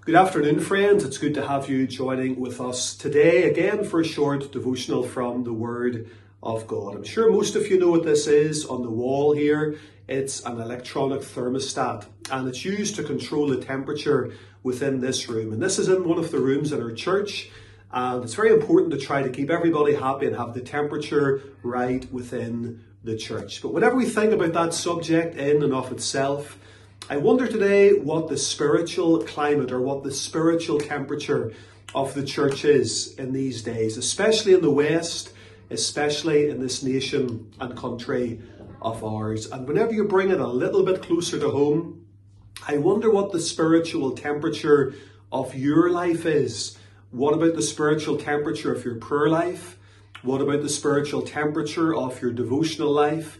Good afternoon, friends. It's good to have you joining with us today again for a short devotional from the Word of God. I'm sure most of you know what this is on the wall here. It's an electronic thermostat and it's used to control the temperature within this room. And this is in one of the rooms in our church. And it's very important to try to keep everybody happy and have the temperature right within the church. But whatever we think about that subject in and of itself, I wonder today what the spiritual climate or what the spiritual temperature of the church is in these days, especially in the West, especially in this nation and country of ours. And whenever you bring it a little bit closer to home, I wonder what the spiritual temperature of your life is. What about the spiritual temperature of your prayer life? What about the spiritual temperature of your devotional life?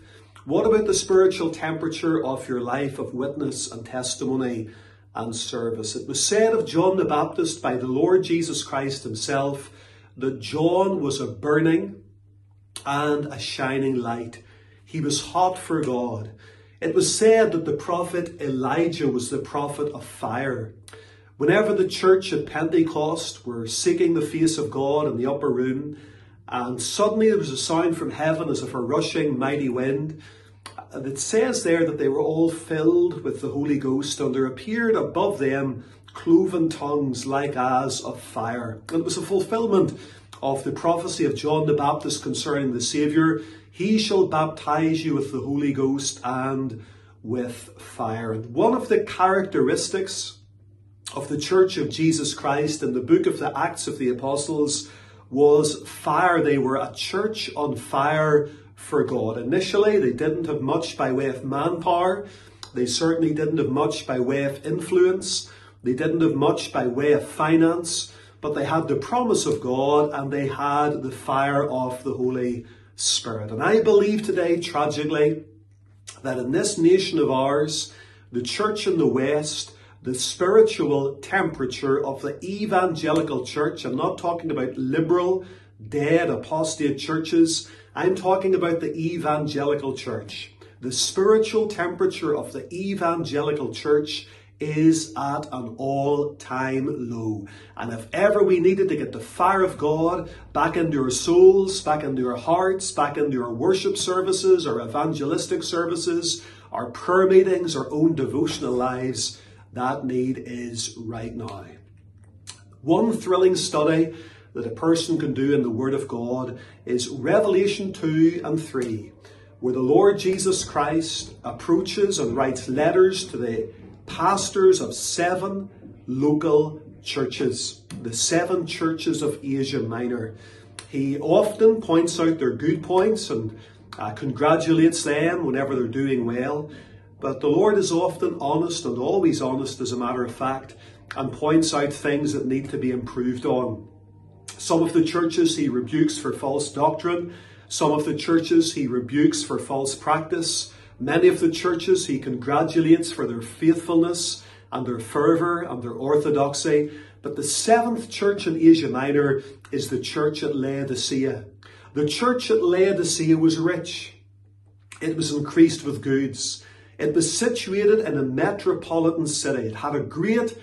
What about the spiritual temperature of your life of witness and testimony and service? It was said of John the Baptist by the Lord Jesus Christ himself that John was a burning and a shining light. He was hot for God. It was said that the prophet Elijah was the prophet of fire. Whenever the church at Pentecost were seeking the face of God in the upper room, and suddenly there was a sound from heaven as of a rushing mighty wind, and it says there that they were all filled with the Holy Ghost, and there appeared above them cloven tongues like as of fire. And it was a fulfillment of the prophecy of John the Baptist concerning the Saviour. He shall baptize you with the Holy Ghost and with fire. And one of the characteristics of the Church of Jesus Christ in the book of the Acts of the Apostles was fire. They were a church on fire for God. Initially, they didn't have much by way of manpower. They certainly didn't have much by way of influence. They didn't have much by way of finance, but they had the promise of God and they had the fire of the Holy Spirit. And I believe today, tragically, that in this nation of ours, the church in the West, the spiritual temperature of the evangelical church, I'm not talking about liberal, dead, apostate churches, I'm talking about the evangelical church. The spiritual temperature of the evangelical church is at an all time low. And if ever we needed to get the fire of God back into our souls, back into our hearts, back into our worship services, our evangelistic services, our prayer meetings, our own devotional lives, that need is right now. One thrilling study that a person can do in the Word of God is Revelation 2 and 3, where the Lord Jesus Christ approaches and writes letters to the pastors of seven local churches, the seven churches of Asia Minor. He often points out their good points and uh, congratulates them whenever they're doing well. But the Lord is often honest and always honest, as a matter of fact, and points out things that need to be improved on. Some of the churches he rebukes for false doctrine. Some of the churches he rebukes for false practice. Many of the churches he congratulates for their faithfulness and their fervour and their orthodoxy. But the seventh church in Asia Minor is the church at Laodicea. The church at Laodicea was rich. It was increased with goods. It was situated in a metropolitan city. It had a great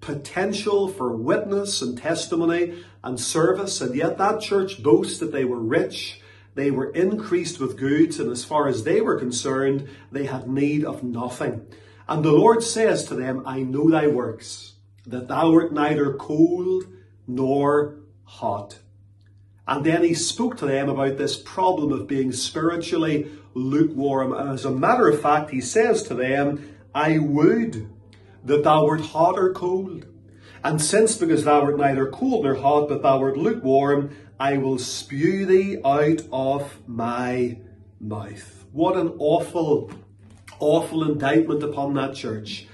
potential for witness and testimony and service, and yet that church boasts that they were rich, they were increased with goods, and as far as they were concerned, they had need of nothing. And the Lord says to them, I know thy works, that thou art neither cold nor hot. And then he spoke to them about this problem of being spiritually lukewarm. And as a matter of fact, he says to them, I would that thou wert hot or cold. And since because thou art neither cold nor hot, but thou art lukewarm, I will spew thee out of my mouth. What an awful, awful indictment upon that church.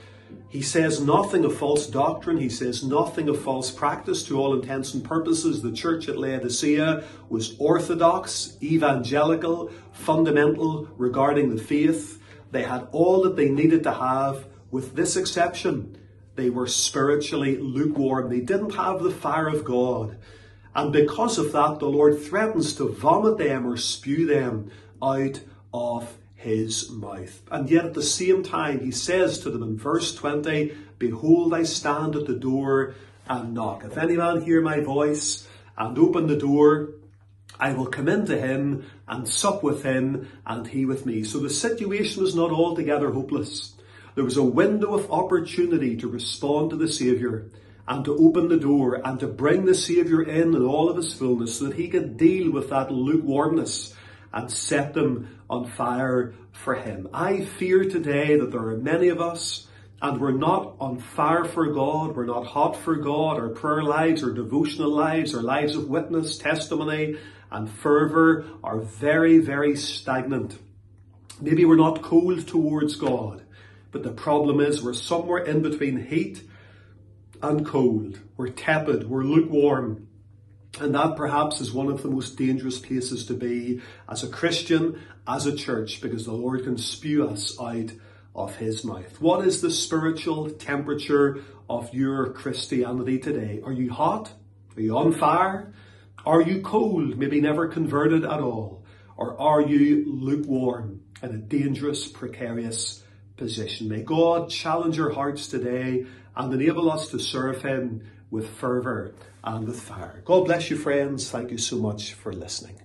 He says nothing of false doctrine. He says nothing of false practice. To all intents and purposes, the church at Laodicea was orthodox, evangelical, fundamental regarding the faith. They had all that they needed to have with this exception, they were spiritually lukewarm. They didn't have the fire of God. And because of that, the Lord threatens to vomit them or spew them out of his mouth. And yet at the same time, he says to them in verse 20, Behold, I stand at the door and knock. If any man hear my voice and open the door, I will come into him and sup with him and he with me. So the situation was not altogether hopeless. There was a window of opportunity to respond to the Saviour and to open the door and to bring the Saviour in in all of his fullness so that he could deal with that lukewarmness and set them on fire for him. I fear today that there are many of us and we're not on fire for God, we're not hot for God, our prayer lives, our devotional lives, our lives of witness, testimony, and fervour are very, very stagnant. Maybe we're not cold towards God, but the problem is we're somewhere in between heat and cold. We're tepid, we're lukewarm. And that perhaps is one of the most dangerous places to be as a Christian, as a church, because the Lord can spew us out of his mouth. What is the spiritual temperature of your Christianity today? Are you hot? Are you on fire? Are you cold, maybe never converted at all? Or are you lukewarm in a dangerous, precarious position? May God challenge our hearts today and enable us to serve Him with fervour and with fire. God bless you, friends. Thank you so much for listening.